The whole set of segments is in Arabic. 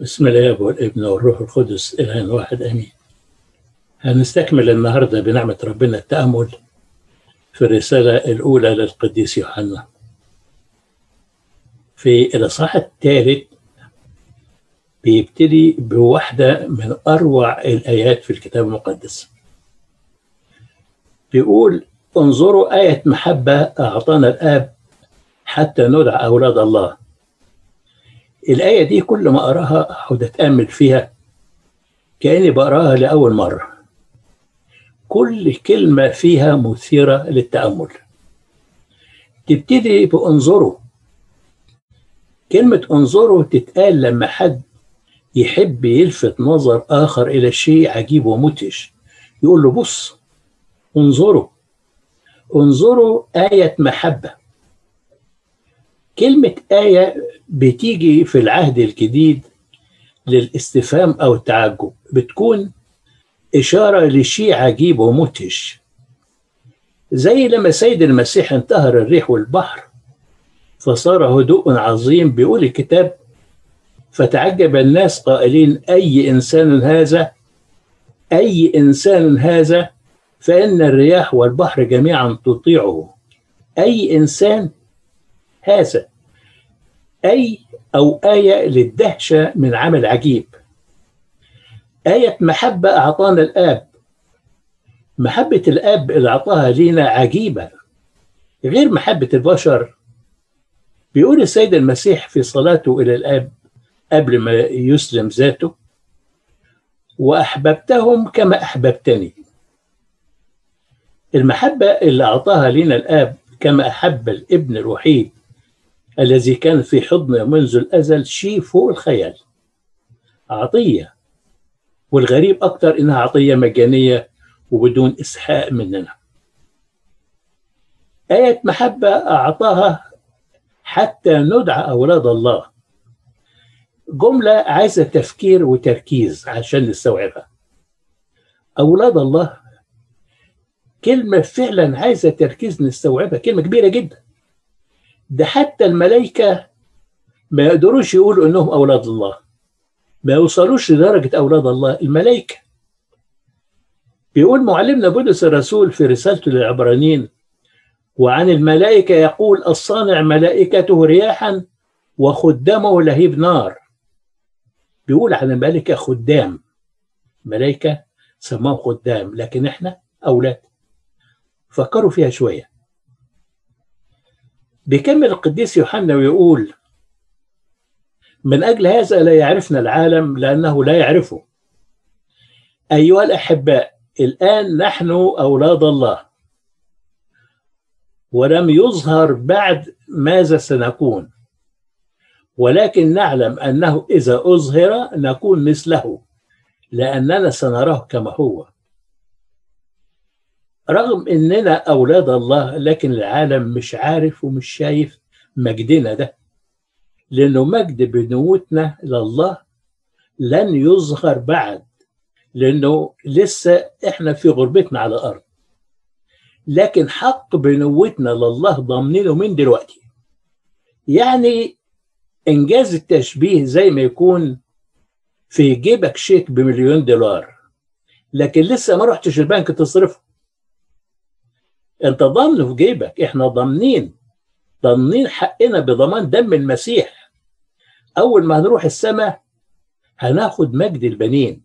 بسم الله والابن والروح القدس إله واحد آمين. هنستكمل النهاردة بنعمة ربنا التأمل في الرسالة الأولى للقديس يوحنا. في الإصحاح الثالث بيبتدي بواحدة من أروع الآيات في الكتاب المقدس. بيقول انظروا آية محبة أعطانا الآب حتى ندعى أولاد الله. الآية دي كل ما أراها أقعد أتأمل فيها كأني بقراها لأول مرة. كل كلمة فيها مثيرة للتأمل. تبتدي بأنظروا. كلمة أنظروا تتقال لما حد يحب يلفت نظر آخر إلى شيء عجيب ومدهش يقول له بص انظروا. انظروا آية محبة. كلمة آية بتيجي في العهد الجديد للاستفهام أو التعجب بتكون إشارة لشيء عجيب ومدهش زي لما سيد المسيح انتهر الريح والبحر فصار هدوء عظيم بيقول الكتاب فتعجب الناس قائلين أي إنسان هذا؟ أي إنسان هذا؟ فإن الرياح والبحر جميعا تطيعه. أي إنسان هذا؟ أي أو آية للدهشة من عمل عجيب. آية محبة أعطانا الآب. محبة الآب اللي أعطاها لينا عجيبة. غير محبة البشر. بيقول السيد المسيح في صلاته إلى الآب قبل ما يسلم ذاته وأحببتهم كما أحببتني. المحبة اللي أعطاها لنا الآب كما أحب الابن الوحيد الذي كان في حضنه منذ الأزل شيء فوق الخيال. عطية. والغريب أكتر إنها عطية مجانية وبدون إسحاق مننا. آية محبة أعطاها حتى ندعى أولاد الله. جملة عايزة تفكير وتركيز عشان نستوعبها. أولاد الله كلمة فعلا عايزة تركيز نستوعبها كلمة كبيرة جدا. ده حتى الملائكة ما يقدروش يقولوا إنهم أولاد الله. ما يوصلوش لدرجة أولاد الله الملائكة. بيقول معلمنا بولس الرسول في رسالته للعبرانيين وعن الملائكة يقول الصانع ملائكته رياحا وخدامه لهيب نار. بيقول عن الملائكة خدام. ملائكة سماهم خدام لكن إحنا أولاد. فكروا فيها شوية. بيكمل القديس يوحنا ويقول من أجل هذا لا يعرفنا العالم لأنه لا يعرفه. أيها الأحباء الآن نحن أولاد الله. ولم يظهر بعد ماذا سنكون. ولكن نعلم أنه إذا أظهر نكون مثله لأننا سنراه كما هو. رغم إننا أولاد الله لكن العالم مش عارف ومش شايف مجدنا ده. لأنه مجد بنوتنا لله لن يظهر بعد لأنه لسه إحنا في غربتنا على الأرض. لكن حق بنوتنا لله ضامنينه من دلوقتي. يعني إنجاز التشبيه زي ما يكون في جيبك شيك بمليون دولار لكن لسه ما رحتش البنك تصرفه. انت ضامنه في جيبك. إحنا ضامنين ضامنين حقنا بضمان دم المسيح. أول ما هنروح السماء هناخد مجد البنين.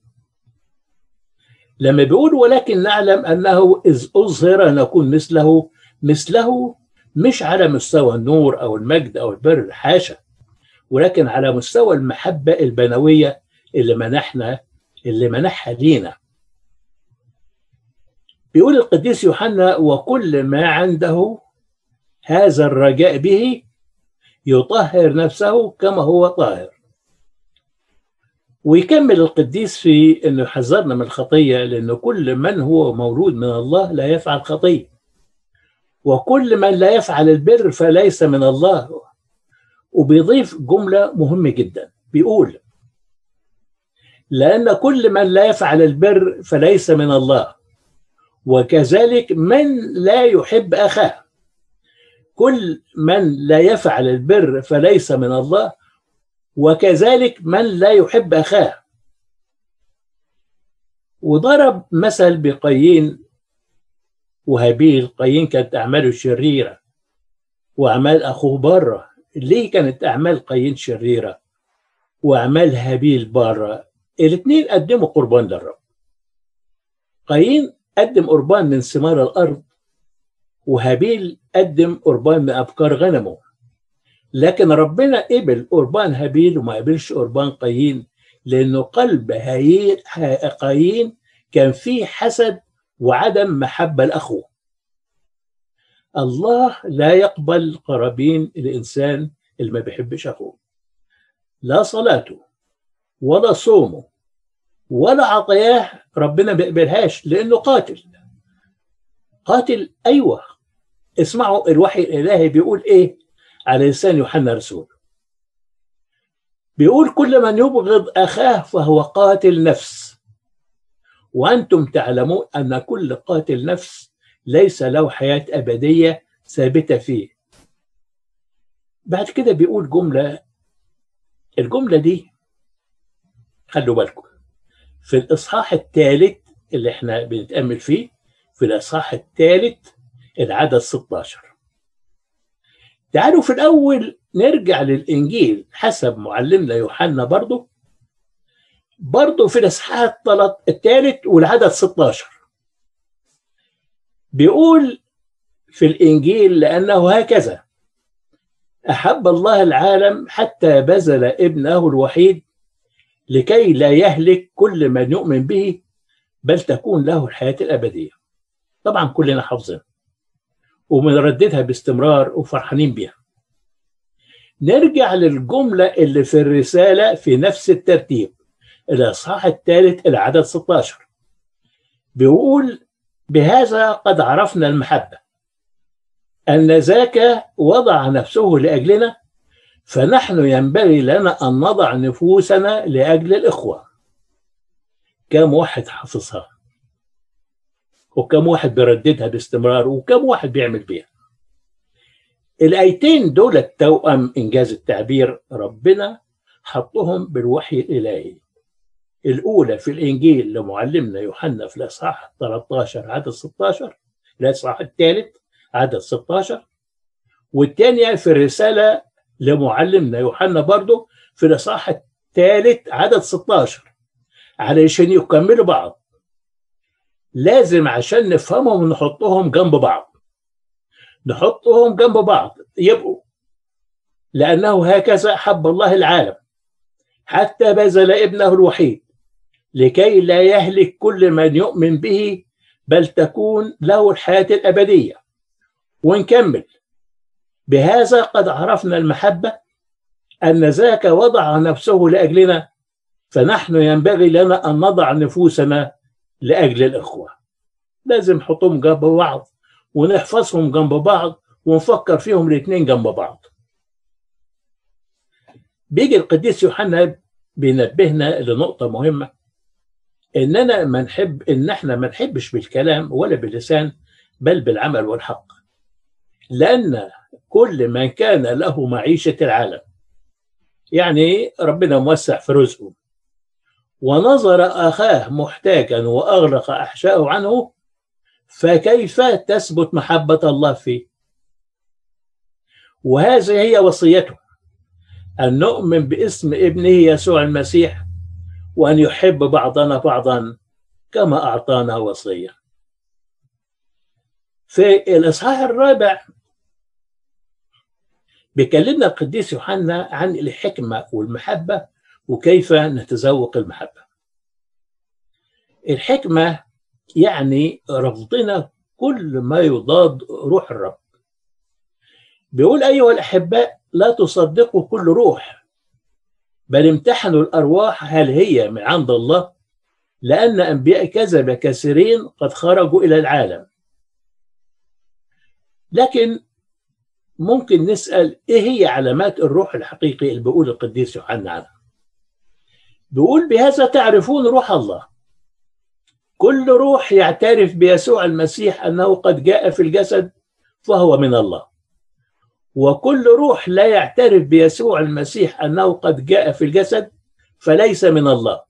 لما بيقول ولكن نعلم أنه إذ أظهر نكون مثله مثله مش على مستوى النور أو المجد أو البر حاشا ولكن على مستوى المحبة البنوية اللي منحنا اللي منحها لينا. بيقول القديس يوحنا وكل ما عنده هذا الرجاء به يطهر نفسه كما هو طاهر. ويكمل القديس في إنه يحذرنا من الخطية لأن كل من هو مولود من الله لا يفعل خطية. وكل من لا يفعل البر فليس من الله. وبيضيف جملة مهمة جدا. بيقول لأن كل من لا يفعل البر فليس من الله. وكذلك من لا يحب أخاه. كل من لا يفعل البر فليس من الله وكذلك من لا يحب أخاه. وضرب مثل بقايين وهابيل قايين كانت أعماله شريرة وأعمال أخوه بره ليه كانت أعمال قايين شريرة؟ وأعمال هابيل بره الاثنين قدموا قربان للرب. قايين قدم قربان من ثمار الأرض وهابيل قدم قربان من أبكار غنمه. لكن ربنا قبل قربان هابيل وما قبلش قربان قايين لأنه قلب قايين كان فيه حسد وعدم محبة لأخوه. الله لا يقبل قرابين الإنسان اللي ما بيحبش أخوه. لا صلاته ولا صومه ولا عطاياه ربنا ما بيقبلهاش لأنه قاتل. قاتل أيوة. اسمعوا الوحي الإلهي بيقول إيه؟ على لسان يوحنا رسول. بيقول كل من يبغض أخاه فهو قاتل نفس. وأنتم تعلمون أن كل قاتل نفس ليس له حياة أبدية ثابتة فيه. بعد كده بيقول جملة الجملة دي خلوا بالكم. في الإصحاح الثالث اللي إحنا بنتأمل فيه في الإصحاح الثالث العدد 16 تعالوا في الأول نرجع للإنجيل حسب معلمنا يوحنا برضه. برضه في الإصحاح الثالث والعدد 16 بيقول في الإنجيل لأنه هكذا أحب الله العالم حتى بذل ابنه الوحيد لكي لا يهلك كل من يؤمن به بل تكون له الحياة الأبدية. طبعا كلنا حافظين وبنرددها باستمرار وفرحانين بيها. نرجع للجملة اللي في الرسالة في نفس الترتيب الإصحاح الثالث العدد 16 بيقول بهذا قد عرفنا المحبة أن ذاك وضع نفسه لأجلنا فنحن ينبغي لنا أن نضع نفوسنا لأجل الإخوة. كم واحد حافظها؟ وكم واحد بيرددها باستمرار؟ وكم واحد بيعمل بيها؟ الآيتين دول التوأم إنجاز التعبير ربنا حطهم بالوحي الإلهي. الأولى في الإنجيل لمعلمنا يوحنا في الإصحاح 13 عدد 16 الإصحاح الثالث عدد 16 والثانية في الرسالة لمعلمنا يوحنا برضه في الإصحاح الثالث عدد 16 علشان يكملوا بعض. لازم عشان نفهمهم نحطهم جنب بعض. نحطهم جنب بعض. يبقوا. لأنه هكذا حب الله العالم. حتى بذل ابنه الوحيد. لكي لا يهلك كل من يؤمن به بل تكون له الحياة الأبدية. ونكمل. بهذا قد عرفنا المحبة أن ذاك وضع نفسه لأجلنا فنحن ينبغي لنا أن نضع نفوسنا لأجل الإخوة. لازم نحطهم جنب بعض ونحفظهم جنب بعض ونفكر فيهم الاثنين جنب بعض. بيجي القديس يوحنا بينبهنا لنقطة مهمة إننا ما نحب إن إحنا ما نحبش بالكلام ولا باللسان بل بالعمل والحق. لأن كل من كان له معيشة العالم. يعني ربنا موسع في رزقه. ونظر أخاه محتاجا وأغلق أحشاءه عنه فكيف تثبت محبة الله فيه؟ وهذه هي وصيته أن نؤمن باسم ابنه يسوع المسيح وأن يحب بعضنا بعضا كما أعطانا وصية. في الإصحاح الرابع بيكلمنا القديس يوحنا عن الحكمة والمحبة وكيف نتذوق المحبة. الحكمة يعني رفضنا كل ما يضاد روح الرب. بيقول أيها الأحباء لا تصدقوا كل روح بل امتحنوا الأرواح هل هي من عند الله؟ لأن أنبياء كذب كثيرين قد خرجوا إلى العالم. لكن ممكن نسأل إيه هي علامات الروح الحقيقي اللي بيقول القديس يوحنا عنها؟ بيقول بهذا تعرفون روح الله. كل روح يعترف بيسوع المسيح أنه قد جاء في الجسد فهو من الله. وكل روح لا يعترف بيسوع المسيح أنه قد جاء في الجسد فليس من الله.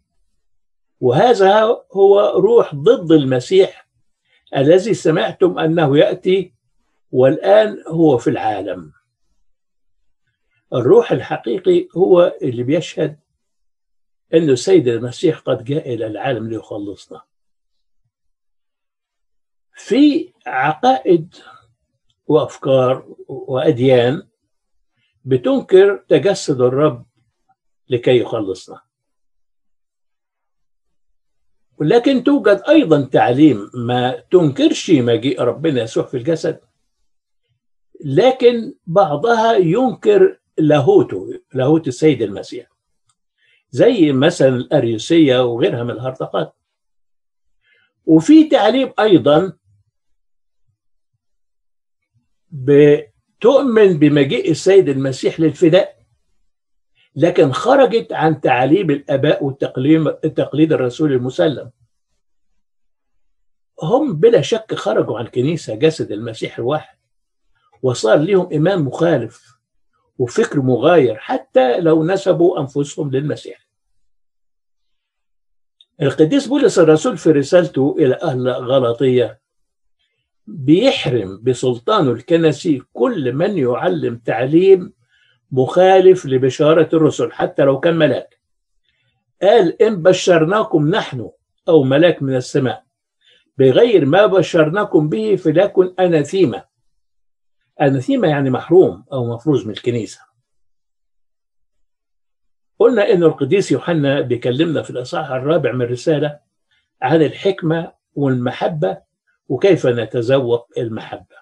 وهذا هو روح ضد المسيح الذي سمعتم أنه يأتي والآن هو في العالم. الروح الحقيقي هو اللي بيشهد أن السيد المسيح قد جاء إلى العالم ليخلصنا. في عقائد وأفكار وأديان بتنكر تجسد الرب لكي يخلصنا. ولكن توجد أيضا تعليم ما تنكرش مجيء ربنا يسوع في الجسد لكن بعضها ينكر لاهوته لاهوت السيد المسيح. زي مثلا الأريوسية وغيرها من الهرطقات. وفي تعليم أيضا بتؤمن بمجيء السيد المسيح للفداء لكن خرجت عن تعاليم الآباء والتقليد الرسول المسلم. هم بلا شك خرجوا عن كنيسة جسد المسيح الواحد. وصار لهم إمام مخالف وفكر مغاير حتى لو نسبوا أنفسهم للمسيح. القديس بولس الرسول في رسالته إلى أهل غلطية بيحرم بسلطانه الكنسي كل من يعلم تعليم مخالف لبشارة الرسل حتى لو كان ملاك. قال إن بشرناكم نحن أو ملاك من السماء بغير ما بشرناكم به فليكن أناثيمة أناثيمة يعني محروم أو مفروض من الكنيسة. قلنا إن القديس يوحنا بيكلمنا في الإصحاح الرابع من الرسالة عن الحكمة والمحبة وكيف نتذوق المحبة.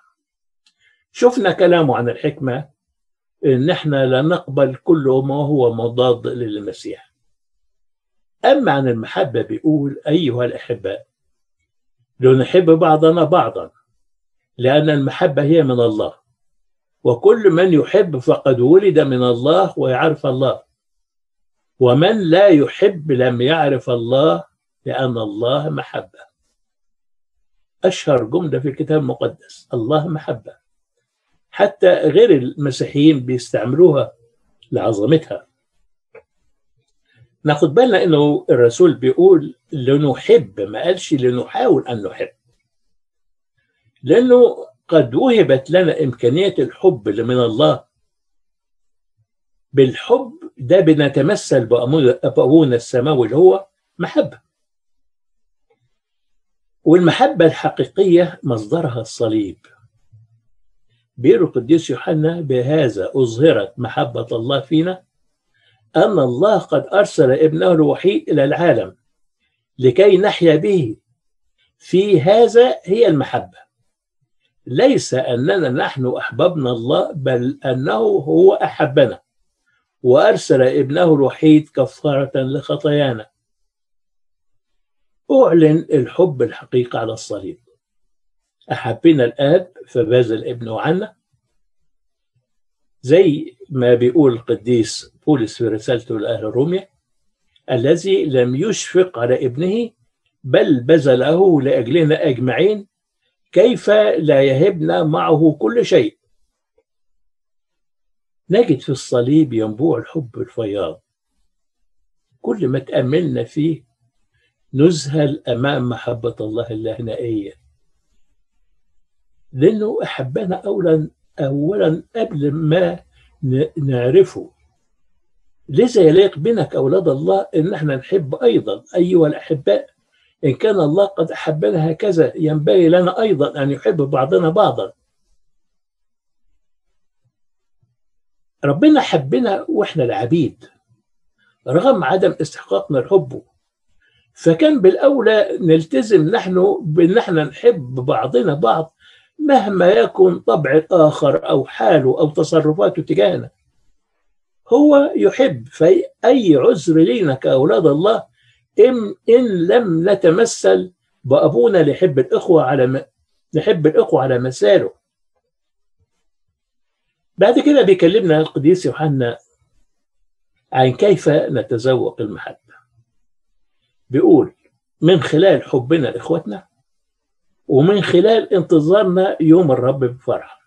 شفنا كلامه عن الحكمة إن إحنا لا نقبل كل ما هو مضاد للمسيح. أما عن المحبة بيقول أيها الأحباء لنحب بعضنا بعضا لأن المحبة هي من الله. وكل من يحب فقد ولد من الله ويعرف الله. ومن لا يحب لم يعرف الله لأن الله محبة. أشهر جملة في الكتاب المقدس الله محبة. حتى غير المسيحيين بيستعملوها لعظمتها. ناخد بالنا إنه الرسول بيقول لنحب ما قالش لنحاول أن نحب. لأنه قد وهبت لنا إمكانية الحب اللي من الله. بالحب ده بنتمثل بأبونا السماوي اللي هو محبة. والمحبة الحقيقية مصدرها الصليب. بيقول القديس يوحنا بهذا أظهرت محبة الله فينا أن الله قد أرسل ابنه الوحيد إلى العالم لكي نحيا به. في هذا هي المحبة. ليس أننا نحن أحببنا الله بل أنه هو أحبنا. وأرسل ابنه الوحيد كفارة لخطايانا. أعلن الحب الحقيقي على الصليب. أحبنا الآب فبذل ابنه عنا. زي ما بيقول القديس بولس في رسالته لأهل روميا الذي لم يشفق على ابنه بل بذله لأجلنا أجمعين كيف لا يهبنا معه كل شيء. نجد في الصليب ينبوع الحب الفياض كل ما تأملنا فيه نذهل أمام محبة الله اللهنائية. لأنه أحبنا أولا أولا قبل ما نعرفه. لذا يليق بنا كأولاد الله إن إحنا نحب أيضا أيها الأحباء إن كان الله قد أحبنا هكذا ينبغي لنا أيضا أن يحب بعضنا بعضا. ربنا حبنا وإحنا العبيد رغم عدم استحقاقنا لحبه فكان بالأولى نلتزم نحن بأن إحنا نحب بعضنا بعض مهما يكن طبع الآخر أو حاله أو تصرفاته تجاهنا. هو يحب في اي عذر لينا كأولاد الله إن, إن لم نتمثل بأبونا لحب الإخوة على م... نحب الإخوة على مثاله بعد كده بيكلمنا القديس يوحنا عن كيف نتذوق المحبة. بيقول من خلال حبنا لإخوتنا ومن خلال انتظارنا يوم الرب بفرح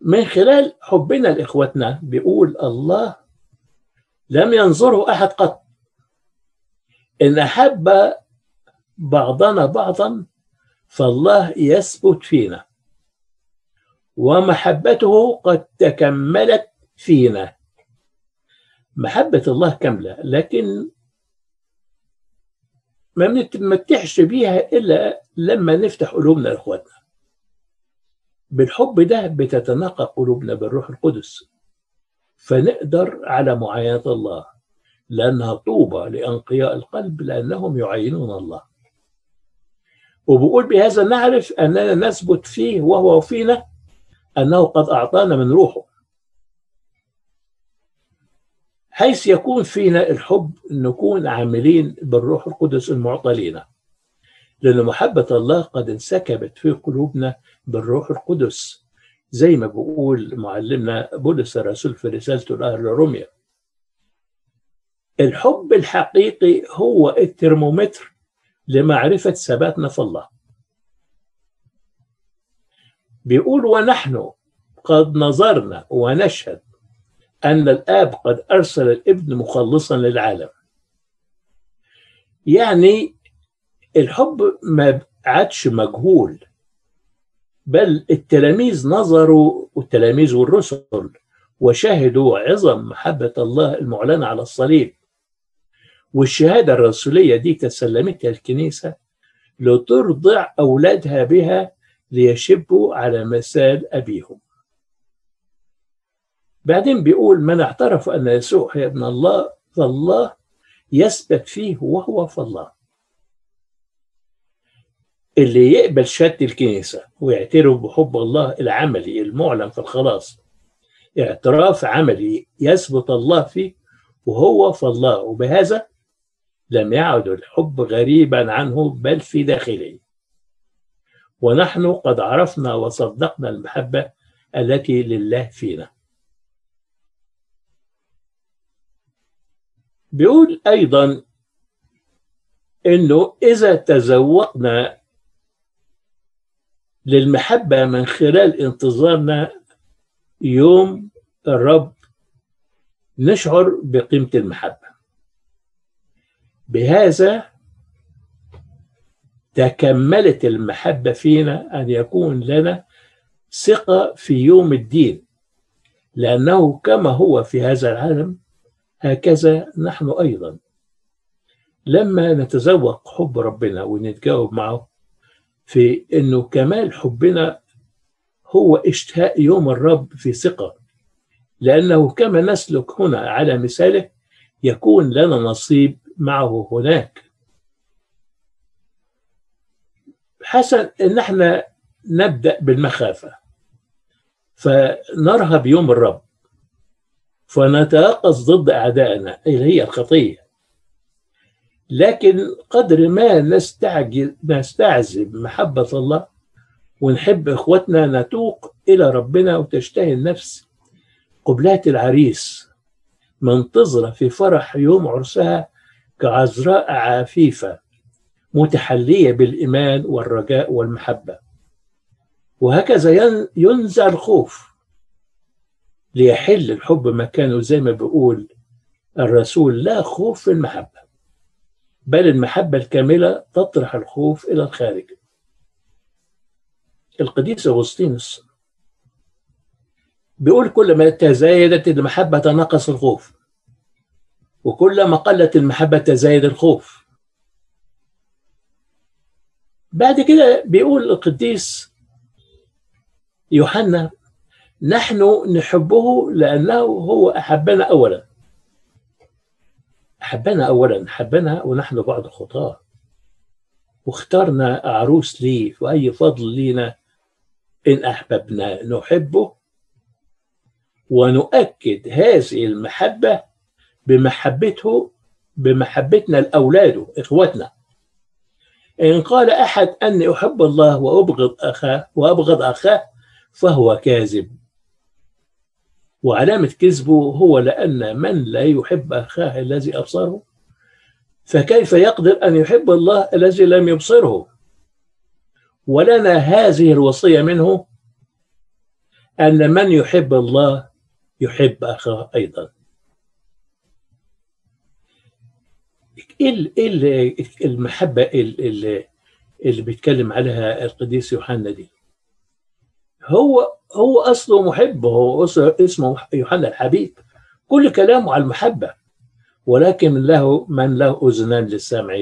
من خلال حبنا لإخوتنا بيقول الله لم ينظره أحد قط إن أحب بعضنا بعضا فالله يثبت فينا. ومحبته قد تكملت فينا. محبة الله كاملة لكن ما بنتمتعش بيها إلا لما نفتح قلوبنا لإخواتنا. بالحب ده بتتناقى قلوبنا بالروح القدس. فنقدر على معاينة الله. لأنها طوبى لأنقياء القلب لأنهم يعينون الله. وبقول بهذا نعرف أننا نثبت فيه وهو فينا أنه قد أعطانا من روحه. حيث يكون فينا الحب نكون عاملين بالروح القدس المعطى لنا لأن محبة الله قد انسكبت في قلوبنا بالروح القدس. زي ما بيقول معلمنا بولس الرسول في رسالته لأهل روميا الحب الحقيقي هو الترمومتر لمعرفة ثباتنا في الله. بيقول ونحن قد نظرنا ونشهد أن الآب قد أرسل الابن مخلصا للعالم. يعني الحب ما عادش مجهول بل التلاميذ نظروا والتلاميذ والرسل وشهدوا عظم محبة الله المعلنة على الصليب. والشهادة الرسولية دي تسلمتها الكنيسة لترضع أولادها بها ليشبوا على مثال أبيهم. بعدين بيقول من اعترف أن يسوع هي ابن الله فالله يثبت فيه وهو في الله اللي يقبل شهادة الكنيسة ويعترف بحب الله العملي المعلن في الخلاص اعتراف عملي يثبت الله فيه وهو في الله وبهذا لم يعد الحب غريبا عنه بل في داخله. ونحن قد عرفنا وصدقنا المحبة التي لله فينا. بيقول أيضا أنه إذا تذوقنا للمحبة من خلال انتظارنا يوم الرب نشعر بقيمة المحبة. بهذا تكملت المحبة فينا أن يكون لنا ثقة في يوم الدين لأنه كما هو في هذا العالم هكذا نحن أيضا. لما نتذوق حب ربنا ونتجاوب معه في أنه كمال حبنا هو إشتهاء يوم الرب في ثقة لأنه كما نسلك هنا على مثاله يكون لنا نصيب معه هناك. حسن ان إحنا نبدأ بالمخافة. فنرهب يوم الرب. فنتيقظ ضد أعدائنا اللي هي الخطية. لكن قدر ما نستعجل نستعذب محبة الله ونحب إخوتنا نتوق إلى ربنا وتشتهي النفس. قبلات العريس منتظرة في فرح يوم عرسها كعذراء عفيفة متحلية بالإيمان والرجاء والمحبة. وهكذا ينزع الخوف ليحل الحب مكانه زي ما بيقول الرسول لا خوف في المحبة بل المحبة الكاملة تطرح الخوف إلى الخارج. القديس أغسطينوس بيقول كلما تزايدت المحبة تنقص الخوف. وكلما قلت المحبة تزايد الخوف. بعد كده بيقول القديس يوحنا نحن نحبه لأنه هو أحبنا أولا. أحبنا أولا أحبنا ونحن بعد خطاة. واخترنا عروس ليه وأي فضل لينا إن أحببنا نحبه ونؤكد هذه المحبة بمحبته بمحبتنا لأولاده إخوتنا. إن قال أحد أني أحب الله وأبغض أخاه وأبغض أخاه فهو كاذب. وعلامة كذبه هو لأن من لا يحب أخاه الذي أبصره؟ فكيف يقدر أن يحب الله الذي لم يبصره؟ ولنا هذه الوصية منه أن من يحب الله يحب أخاه أيضا. إيه المحبة اللي, اللي بيتكلم عليها القديس يوحنا دي. هو هو أصله محب هو اسمه يوحنا الحبيب. كل كلامه على المحبة ولكن له من له أذنان للسمع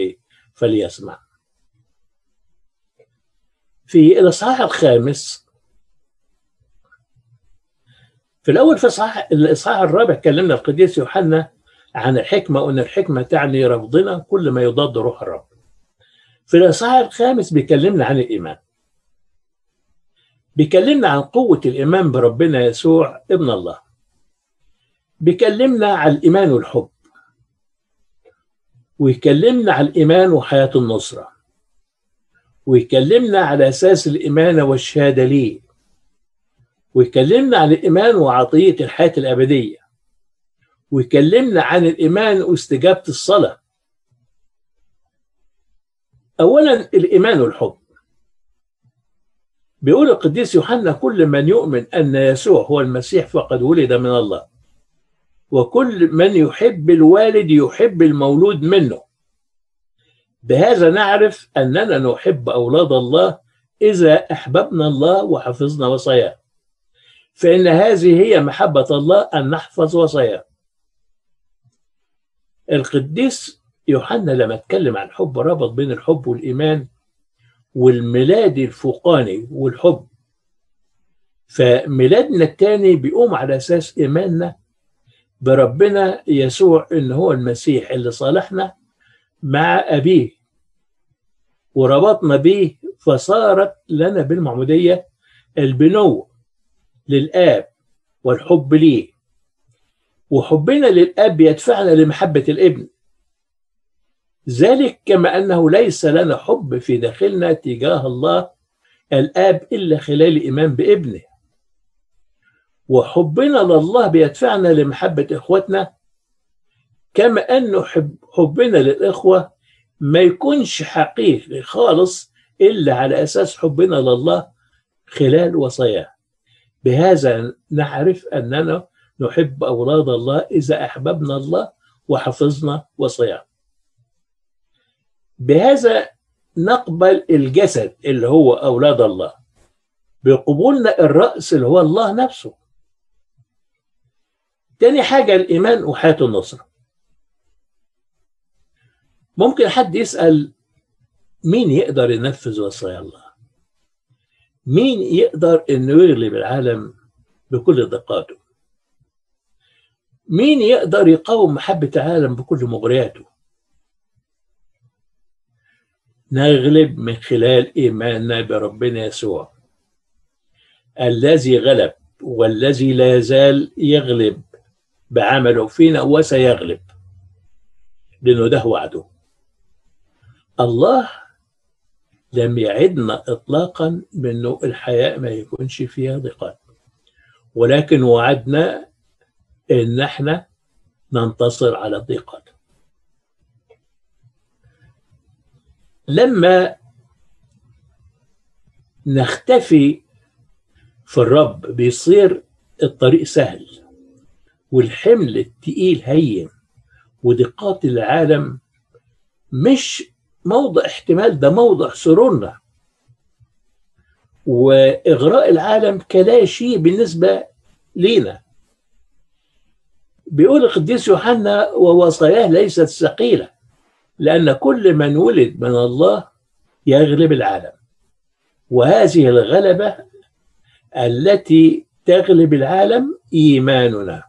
فليسمع. في الإصحاح الخامس في الأول في الإصحاح الرابع كلمنا القديس يوحنا عن الحكمة وأن الحكمة تعني رفضنا كل ما يضاد روح الرب. في الإصحاح الخامس بيكلمنا عن الإيمان. بيكلمنا عن قوة الإيمان بربنا يسوع ابن الله. بيكلمنا عن الإيمان والحب. ويكلمنا عن الإيمان وحياة النصرة. ويكلمنا على أساس الإيمان والشهادة ليه. ويكلمنا عن الإيمان وعطية الحياة الأبدية. ويكلمنا عن الإيمان واستجابة الصلاة. أولا الإيمان والحب. بيقول القديس يوحنا كل من يؤمن أن يسوع هو المسيح فقد ولد من الله وكل من يحب الوالد يحب المولود منه. بهذا نعرف أننا نحب أولاد الله إذا أحببنا الله وحفظنا وصاياه. فإن هذه هي محبة الله أن نحفظ وصاياه. القديس يوحنا لما اتكلم عن الحب ربط بين الحب والإيمان والميلاد الفوقاني والحب فميلادنا الثاني بيقوم على أساس إيماننا بربنا يسوع إن هو المسيح اللي صالحنا مع أبيه وربطنا به فصارت لنا بالمعمودية البنوة للآب والحب ليه. وحبنا للآب يدفعنا لمحبة الابن. ذلك كما أنه ليس لنا حب في داخلنا تجاه الله الآب إلا خلال الإيمان بابنه. وحبنا لله بيدفعنا لمحبة إخوتنا كما أنه حب حبنا للإخوة ما يكونش حقيقي خالص إلا على أساس حبنا لله خلال وصاياه. بهذا نعرف أننا نحب أولاد الله إذا أحببنا الله وحفظنا وصاياه بهذا نقبل الجسد اللي هو أولاد الله. بقبولنا الرأس اللي هو الله نفسه. تاني حاجة الإيمان وحياة النصرة ممكن حد يسأل مين يقدر ينفذ وصايا الله؟ مين يقدر إنه يغلب العالم بكل دقاته؟ مين يقدر يقاوم محبة العالم بكل مغرياته؟ نغلب من خلال إيماننا بربنا يسوع. الذي غلب والذي لا يزال يغلب بعمله فينا وسيغلب. لأنه ده وعده. الله لم يعدنا إطلاقا بأنه الحياة ما يكونش فيها ضيقات ولكن وعدنا إن إحنا ننتصر على الضيقات لما نختفي في الرب بيصير الطريق سهل والحمل التقيل هين ودقات العالم مش موضع احتمال ده موضع سرورنا وإغراء العالم كلا شيء بالنسبة لينا. بيقول القديس يوحنا ووصاياه ليست ثقيلة لأن كل من ولد من الله يغلب العالم. وهذه الغلبة التي تغلب العالم إيماننا.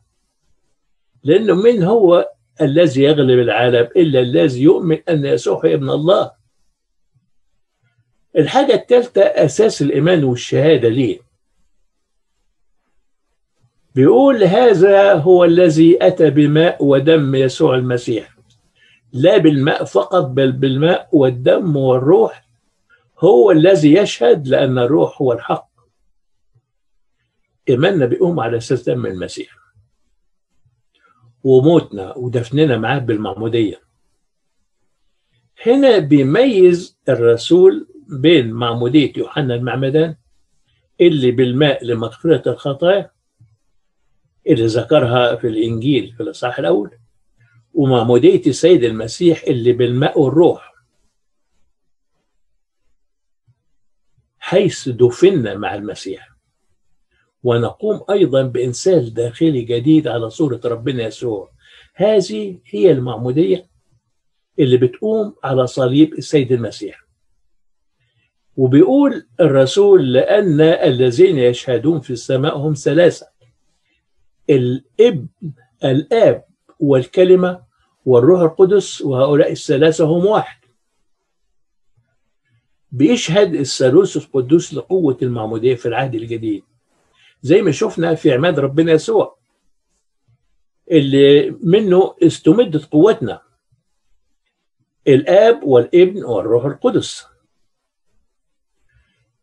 لأنه من هو الذي يغلب العالم؟ إلا الذي يؤمن أن يسوع ابن الله. الحاجة الثالثة أساس الإيمان والشهادة ليه؟ بيقول هذا هو الذي أتى بماء ودم يسوع المسيح. لا بالماء فقط بل بالماء والدم والروح. هو الذي يشهد لأن الروح هو الحق. إيماننا بيقوم على أساس دم المسيح. وموتنا ودفننا معاه بالمعمودية. هنا بيميز الرسول بين معمودية يوحنا المعمدان اللي بالماء لمغفرة الخطايا اللي ذكرها في الإنجيل في الإصحاح الأول. ومعمودية السيد المسيح اللي بالماء والروح. حيث دفنا مع المسيح. ونقوم أيضا بإنسان داخلي جديد على صورة ربنا يسوع. هذه هي المعمودية اللي بتقوم على صليب السيد المسيح. وبيقول الرسول لأن الذين يشهدون في السماء هم ثلاثة. الابن الآب والكلمة والروح القدس وهؤلاء الثلاثة هم واحد. بيشهد الثالوث القدوس لقوة المعمودية في العهد الجديد. زي ما شفنا في عماد ربنا يسوع اللي منه استمدت قوتنا الآب والابن والروح القدس.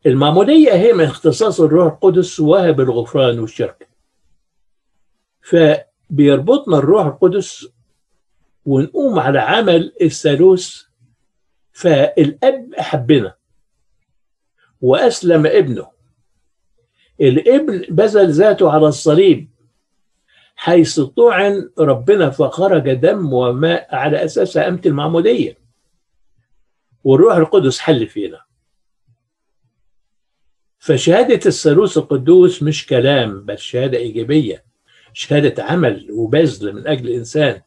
المعمودية هي من اختصاص الروح القدس وهب الغفران والشرك. فبيربطنا الروح القدس ونقوم على عمل الثالوث فالأب أحبنا وأسلم ابنه. الابن بذل ذاته على الصليب حيث طعن ربنا فخرج دم وماء على أساس أمة المعمودية. والروح القدس حل فينا. فشهادة الثالوث القدوس مش كلام بل شهادة إيجابية. شهادة عمل وبذل من أجل الإنسان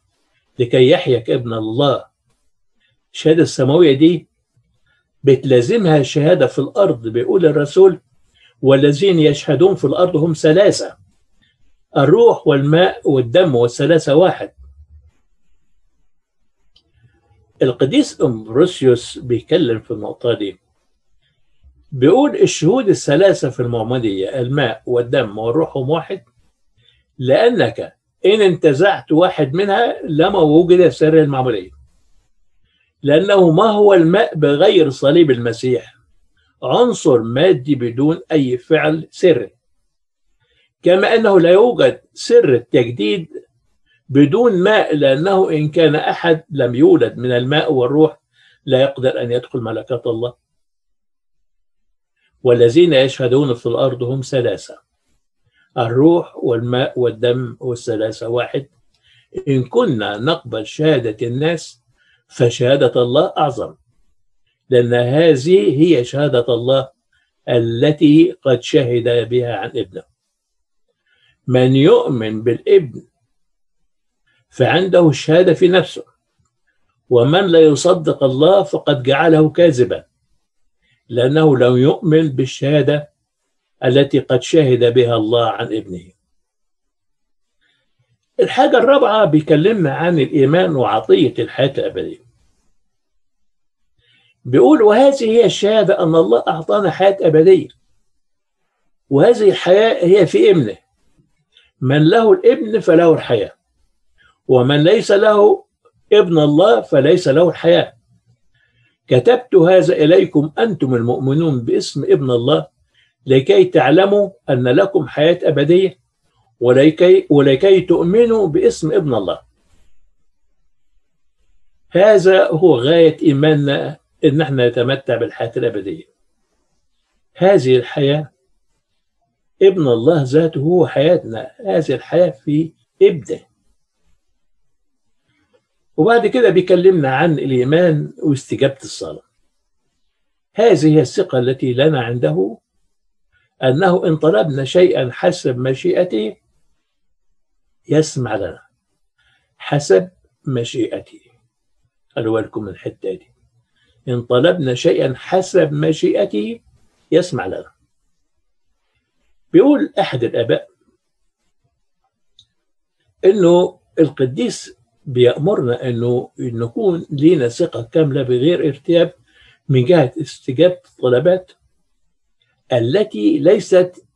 لكي يحيا كابن الله. الشهادة السماوية دي بتلازمها شهادة في الأرض بيقول الرسول والذين يشهدون في الأرض هم ثلاثة الروح والماء والدم والثلاثة واحد. القديس أمبروسيوس بيتكلم في النقطة دي. بيقول الشهود الثلاثة في المعمودية الماء والدم والروح هم واحد لأنك إن انتزعت واحد منها لما وجد سر المعمودية لأنه ما هو الماء بغير صليب المسيح؟ عنصر مادي بدون أي فعل سري. كما أنه لا يوجد سر التجديد بدون ماء لأنه إن كان أحد لم يولد من الماء والروح لا يقدر أن يدخل ملكات الله. والذين يشهدون في الأرض هم ثلاثة. الروح والماء والدم والثلاثة واحد. إن كنا نقبل شهادة الناس فشهادة الله أعظم لأن هذه هي شهادة الله التي قد شهد بها عن ابنه. من يؤمن بالابن فعنده الشهادة في نفسه. ومن لا يصدق الله فقد جعله كاذبا لأنه لم يؤمن بالشهادة التي قد شهد بها الله عن ابنه. الحاجة الرابعة بيكلمنا عن الإيمان وعطية الحياة الأبدية. بيقول وهذه هي الشهادة أن الله أعطانا حياة أبدية. وهذه الحياة هي في ابنه. من له الابن فله الحياة. ومن ليس له ابن الله فليس له الحياة. كتبت هذا إليكم أنتم المؤمنون باسم ابن الله. لكي تعلموا أن لكم حياة أبدية ولكي, ولكي تؤمنوا باسم ابن الله. هذا هو غاية إيماننا إن إحنا نتمتع بالحياة الأبدية. هذه الحياة ابن الله ذاته هو حياتنا. هذه الحياة في إبنه. وبعد كده بيكلمنا عن الإيمان واستجابة الصلاة. هذه هي الثقة التي لنا عنده أنه إن طلبنا شيئا حسب مشيئته يسمع لنا حسب مشيئته خلوا بالكم من الحتة دي إن طلبنا شيئا حسب مشيئته يسمع لنا. بيقول أحد الآباء إنه القديس بيأمرنا إنه نكون لينا ثقة كاملة بغير ارتياب من جهة استجابة الطلبات التي ليست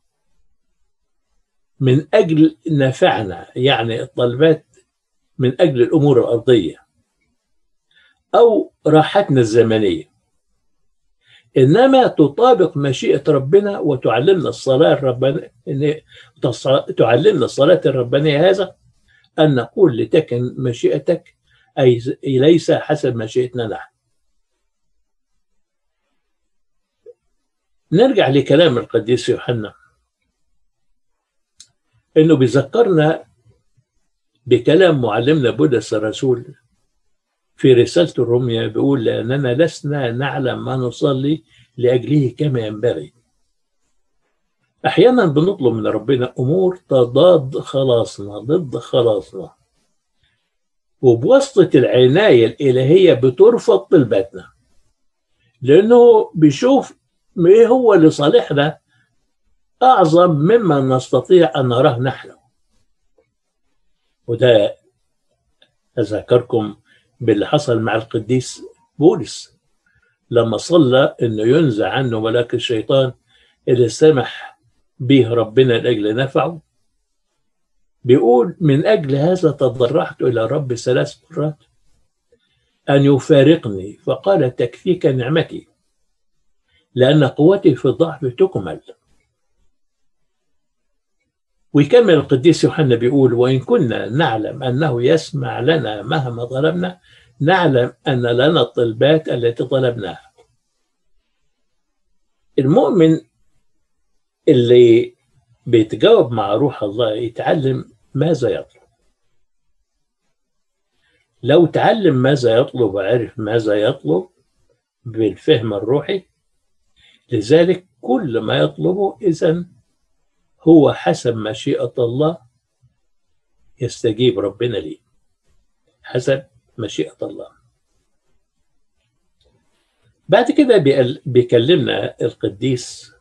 من أجل نفعنا يعني الطلبات من أجل الأمور الأرضية أو راحتنا الزمنية. إنما تطابق مشيئة ربنا وتعلمنا الصلاة الربانية تعلمنا الصلاة الربانية هذا أن نقول لتكن مشيئتك أي ليس حسب مشيئتنا نحن. نرجع لكلام القديس يوحنا. إنه بيذكرنا بكلام معلمنا بولس الرسول في رسالة الرومية بيقول لأننا لسنا نعلم ما نصلي لأجله كما ينبغي. أحيانا بنطلب من ربنا أمور تضاد خلاصنا ضد خلاصنا. وبواسطة العناية الإلهية بترفض طلباتنا. لأنه بيشوف هو لصالحنا أعظم مما نستطيع أن نراه نحن. وده أذكركم باللي حصل مع القديس بولس لما صلى إنه ينزع عنه ملاك الشيطان اللي سمح به ربنا لأجل نفعه. بيقول من أجل هذا تضرعت إلى رب ثلاث مرات أن يفارقني فقال تكفيك نعمتي. لأن قوتي في الضعف تكمل. ويكمل القديس يوحنا بيقول وإن كنا نعلم أنه يسمع لنا مهما طلبنا نعلم أن لنا الطلبات التي طلبناها المؤمن اللي بيتجاوب مع روح الله يتعلم ماذا يطلب. لو تعلم ماذا يطلب وعرف ماذا يطلب بالفهم الروحي لذلك كل ما يطلبه إذن هو حسب مشيئة الله يستجيب ربنا ليه حسب مشيئة الله. بعد كده بيكلمنا القديس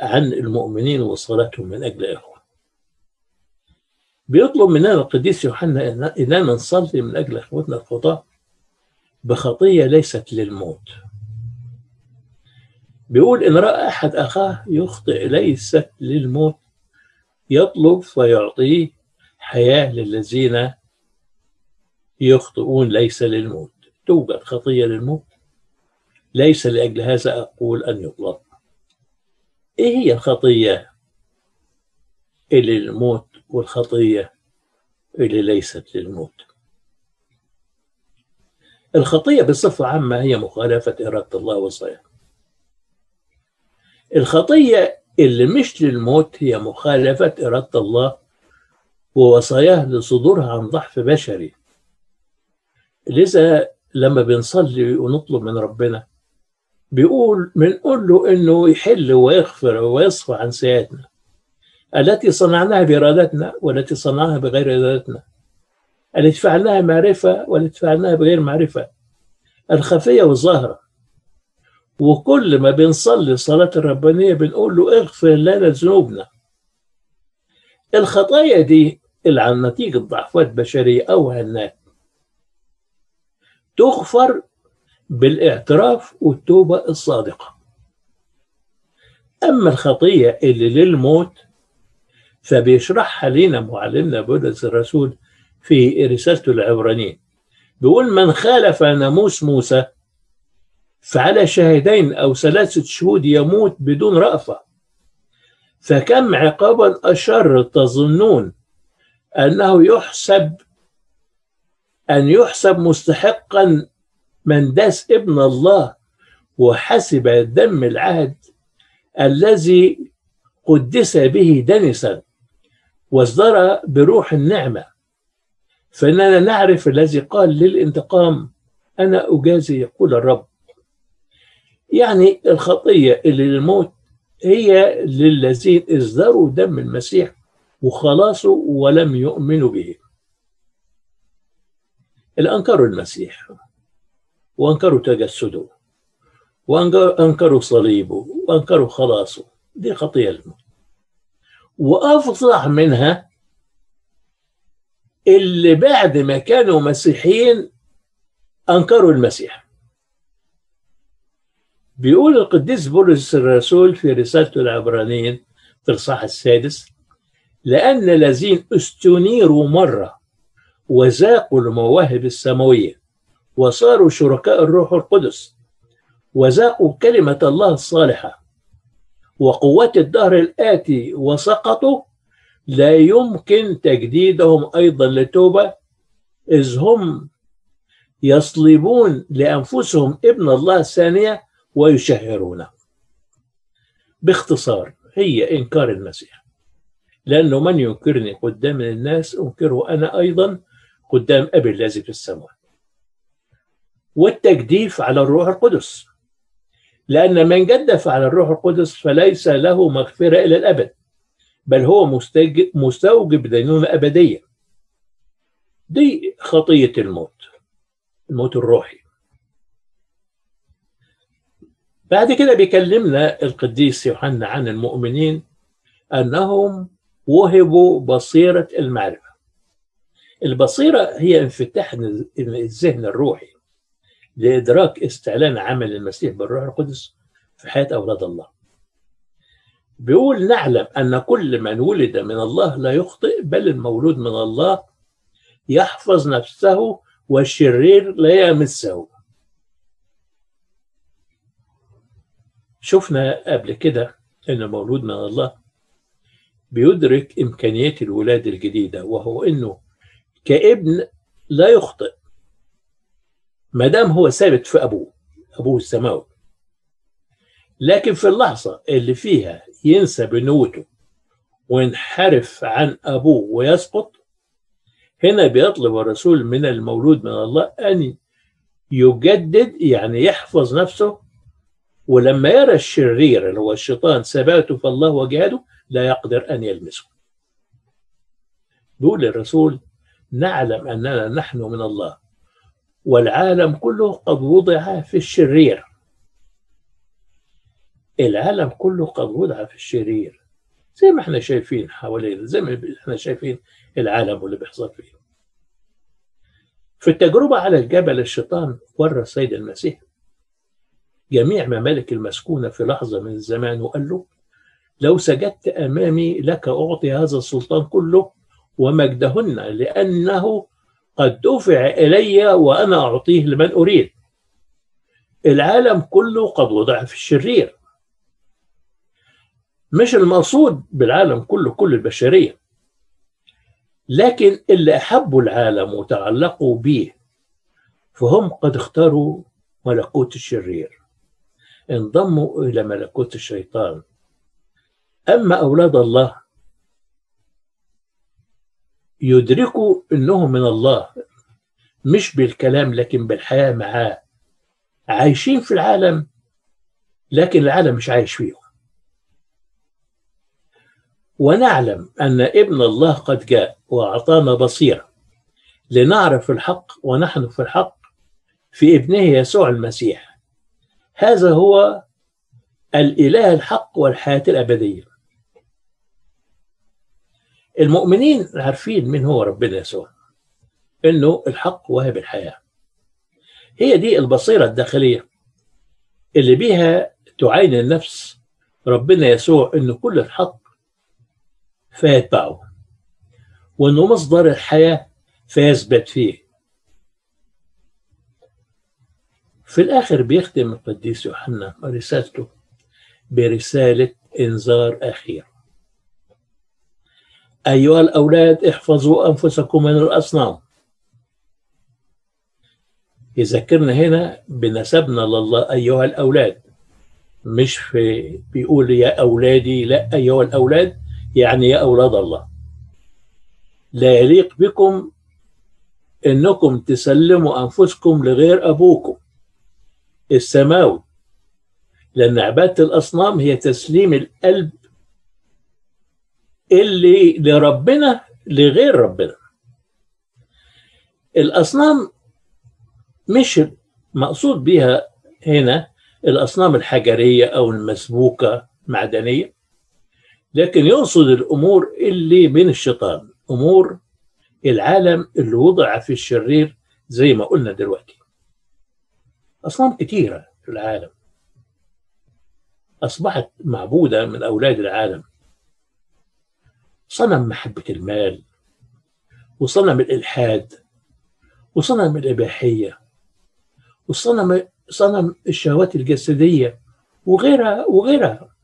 عن المؤمنين وصلاتهم من أجل إخوة. بيطلب مننا القديس يوحنا إننا نصلي من أجل إخوتنا الخطاة بخطية ليست للموت. بيقول إن رأى أحد أخاه يخطئ ليست للموت يطلب فيعطيه حياة للذين يخطئون ليس للموت. توجد خطية للموت؟ ليس لأجل هذا أقول أن يطلب. إيه هي الخطية اللي للموت والخطية اللي ليست للموت؟ الخطية بصفة عامة هي مخالفة إرادة الله وصاياه الخطية اللي مش للموت هي مخالفة إرادة الله ووصاياه لصدورها عن ضعف بشري. لذا لما بنصلي ونطلب من ربنا بيقول بنقول له إنه يحل ويغفر ويصفى عن سيئاتنا التي صنعناها بإرادتنا والتي صنعناها بغير إرادتنا التي فعلناها معرفة والتي فعلناها بغير معرفة الخفية والظاهرة. وكل ما بنصلي الصلاة الربانية بنقول له اغفر لنا ذنوبنا. الخطايا دي اللي عن نتيجة ضعفات بشرية أو هنات تغفر بالإعتراف والتوبة الصادقة. أما الخطية اللي للموت فبيشرحها لنا معلمنا بولس الرسول في رسالته العبرانيين بيقول من خالف ناموس موسى فعلى شاهدين أو ثلاثة شهود يموت بدون رأفة. فكم عقابا أشر تظنون أنه يحسب أن يحسب مستحقا من داس ابن الله وحسب دم العهد الذي قدس به دنسا واصدر بروح النعمة. فإننا نعرف الذي قال للانتقام أنا أجازي يقول الرب. يعني الخطية اللي للموت هي للذين ازدروا دم المسيح وخلاصه ولم يؤمنوا به. الأنكروا المسيح وأنكروا تجسده وأنكروا صليبه وأنكروا خلاصه. دي خطية الموت وأفظع منها اللي بعد ما كانوا مسيحيين أنكروا المسيح. بيقول القديس بولس الرسول في رسالته العبرانيين في الصح السادس لأن الذين استنيروا مرة وذاقوا المواهب السماوية وصاروا شركاء الروح القدس وذاقوا كلمة الله الصالحة وقوات الدهر الآتي وسقطوا لا يمكن تجديدهم أيضا لتوبة إذ هم يصلبون لأنفسهم ابن الله الثانية ويشهرونه. باختصار هي إنكار المسيح. لأنه من ينكرني قدام الناس أنكره أنا أيضا قدام أبي الذي في السماء. والتجديف على الروح القدس. لأن من جدف على الروح القدس فليس له مغفرة إلى الأبد بل هو مستوجب دينونة أبدية. دي خطية الموت الموت الروحي. بعد كده بيكلمنا القديس يوحنا عن المؤمنين أنهم وهبوا بصيرة المعرفة. البصيرة هي انفتاح الذهن الروحي لإدراك استعلان عمل المسيح بالروح القدس في حياة أولاد الله. بيقول نعلم أن كل من ولد من الله لا يخطئ بل المولود من الله يحفظ نفسه والشرير لا يمسه. شفنا قبل كده أن المولود من الله بيدرك إمكانيات الولادة الجديدة وهو أنه كابن لا يخطئ. ما دام هو ثابت في أبوه أبوه السماوي. لكن في اللحظة اللي فيها ينسى بنوته وينحرف عن أبوه ويسقط هنا بيطلب الرسول من المولود من الله أن يجدد يعني يحفظ نفسه ولما يرى الشرير اللي هو الشيطان ثباته في الله وجهاده لا يقدر أن يلمسه. بيقول الرسول نعلم أننا نحن من الله والعالم كله قد وضع في الشرير. العالم كله قد وضع في الشرير. زي ما إحنا شايفين حوالينا زي ما إحنا شايفين العالم واللي بيحصل فيه. في التجربة على الجبل الشيطان ورى السيد المسيح. جميع ممالك المسكونة في لحظة من الزمان وقال له لو سجدت أمامي لك أعطي هذا السلطان كله ومجدهن لأنه قد دفع إلي وأنا أعطيه لمن أريد. العالم كله قد وضع في الشرير. مش المقصود بالعالم كله كل البشرية. لكن اللي أحبوا العالم وتعلقوا به فهم قد اختاروا ملكوت الشرير. انضموا إلى ملكوت الشيطان. أما أولاد الله يدركوا أنهم من الله مش بالكلام لكن بالحياة معاه. عايشين في العالم لكن العالم مش عايش فيهم. ونعلم أن ابن الله قد جاء وأعطانا بصيرة. لنعرف الحق ونحن في الحق في ابنه يسوع المسيح. هذا هو الإله الحق والحياة الأبدية. المؤمنين عارفين من هو ربنا يسوع؟ إنه الحق واهب الحياة هي دي البصيرة الداخلية اللي بيها تعاين النفس ربنا يسوع إنه كل الحق فيتبعه وإنه مصدر الحياة فيثبت فيه. في الآخر بيختم القديس يوحنا رسالته برسالة إنذار أخير. أيها الأولاد احفظوا أنفسكم من الأصنام. يذكرنا هنا بنسبنا لله أيها الأولاد. مش في بيقول يا أولادي لا أيها الأولاد يعني يا أولاد الله. لا يليق بكم إنكم تسلموا أنفسكم لغير أبوكم. السماوي. لأن عبادة الأصنام هي تسليم القلب اللي لربنا لغير ربنا. الأصنام مش مقصود بها هنا الأصنام الحجرية أو المسبوكة معدنية لكن يقصد الأمور اللي من الشيطان أمور العالم اللي وضع في الشرير زي ما قلنا دلوقتي. أصنام كتيرة في العالم. أصبحت معبودة من أولاد العالم. صنم محبة المال وصنم الإلحاد وصنم الإباحية وصنم صنم الشهوات الجسدية وغيرها وغيرها.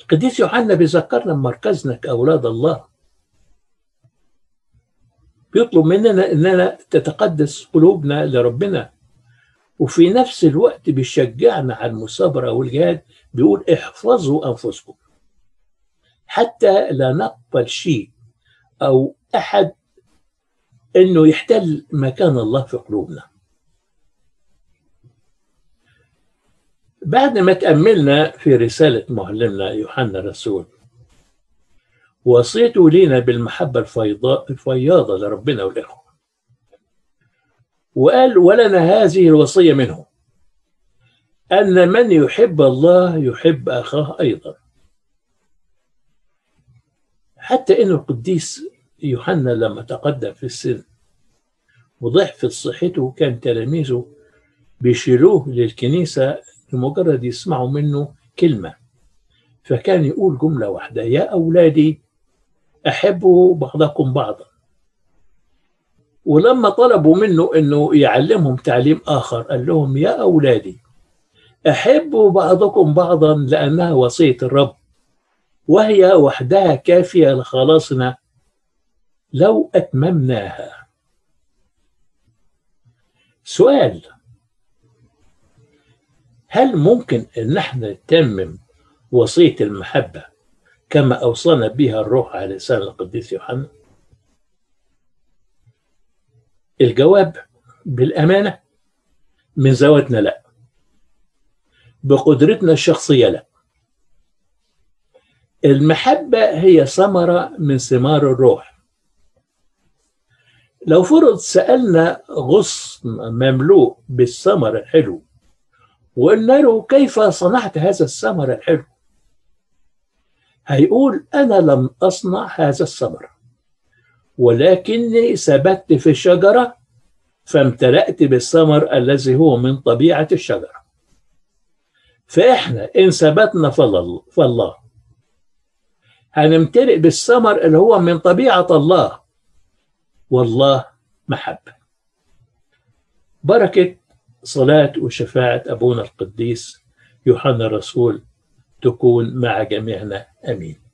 القديس يوحنا بيذكرنا بمركزنا كأولاد الله. بيطلب مننا إننا تتقدس قلوبنا لربنا. وفي نفس الوقت بيشجعنا على المثابرة والجهاد بيقول احفظوا أنفسكم. حتى لا نقبل شيء أو أحد أنه يحتل مكان الله في قلوبنا. بعد ما تأملنا في رسالة معلمنا يوحنا الرسول وصيته لينا بالمحبة الفياضة لربنا والإخوة. وقال ولنا هذه الوصية منه. أن من يحب الله يحب أخاه أيضا. حتى إن القديس يوحنا لما تقدم في السن. وضعفت صحته كان تلاميذه بيشيلوه للكنيسة لمجرد يسمعوا منه كلمة. فكان يقول جملة واحدة يا أولادي أحبوا بعضكم بعضا. ولما طلبوا منه أنه يعلمهم تعليم آخر قال لهم يا أولادي أحبوا بعضكم بعضا لأنها وصية الرب وهي وحدها كافية لخلاصنا لو أتممناها. سؤال هل ممكن أن إحنا نتمم وصية المحبة كما أوصانا بها الروح على لسان القديس يوحنا؟ الجواب بالأمانة من زاويتنا لا. بقدرتنا الشخصية لا. المحبة هي ثمرة من ثمار الروح. لو فرض سألنا غصن مملوء بالثمر الحلو وقلنا له كيف صنعت هذا الثمر الحلو؟ هيقول أنا لم أصنع هذا الثمر. ولكني ثبت في الشجرة فامتلأت بالثمر الذي هو من طبيعة الشجرة. فإحنا إن ثبتنا فالله. هنمتلئ بالثمر اللي هو من طبيعة الله. والله محبة بركة صلاة وشفاعة أبونا القديس يوحنا الرسول تكون مع جميعنا. آمين.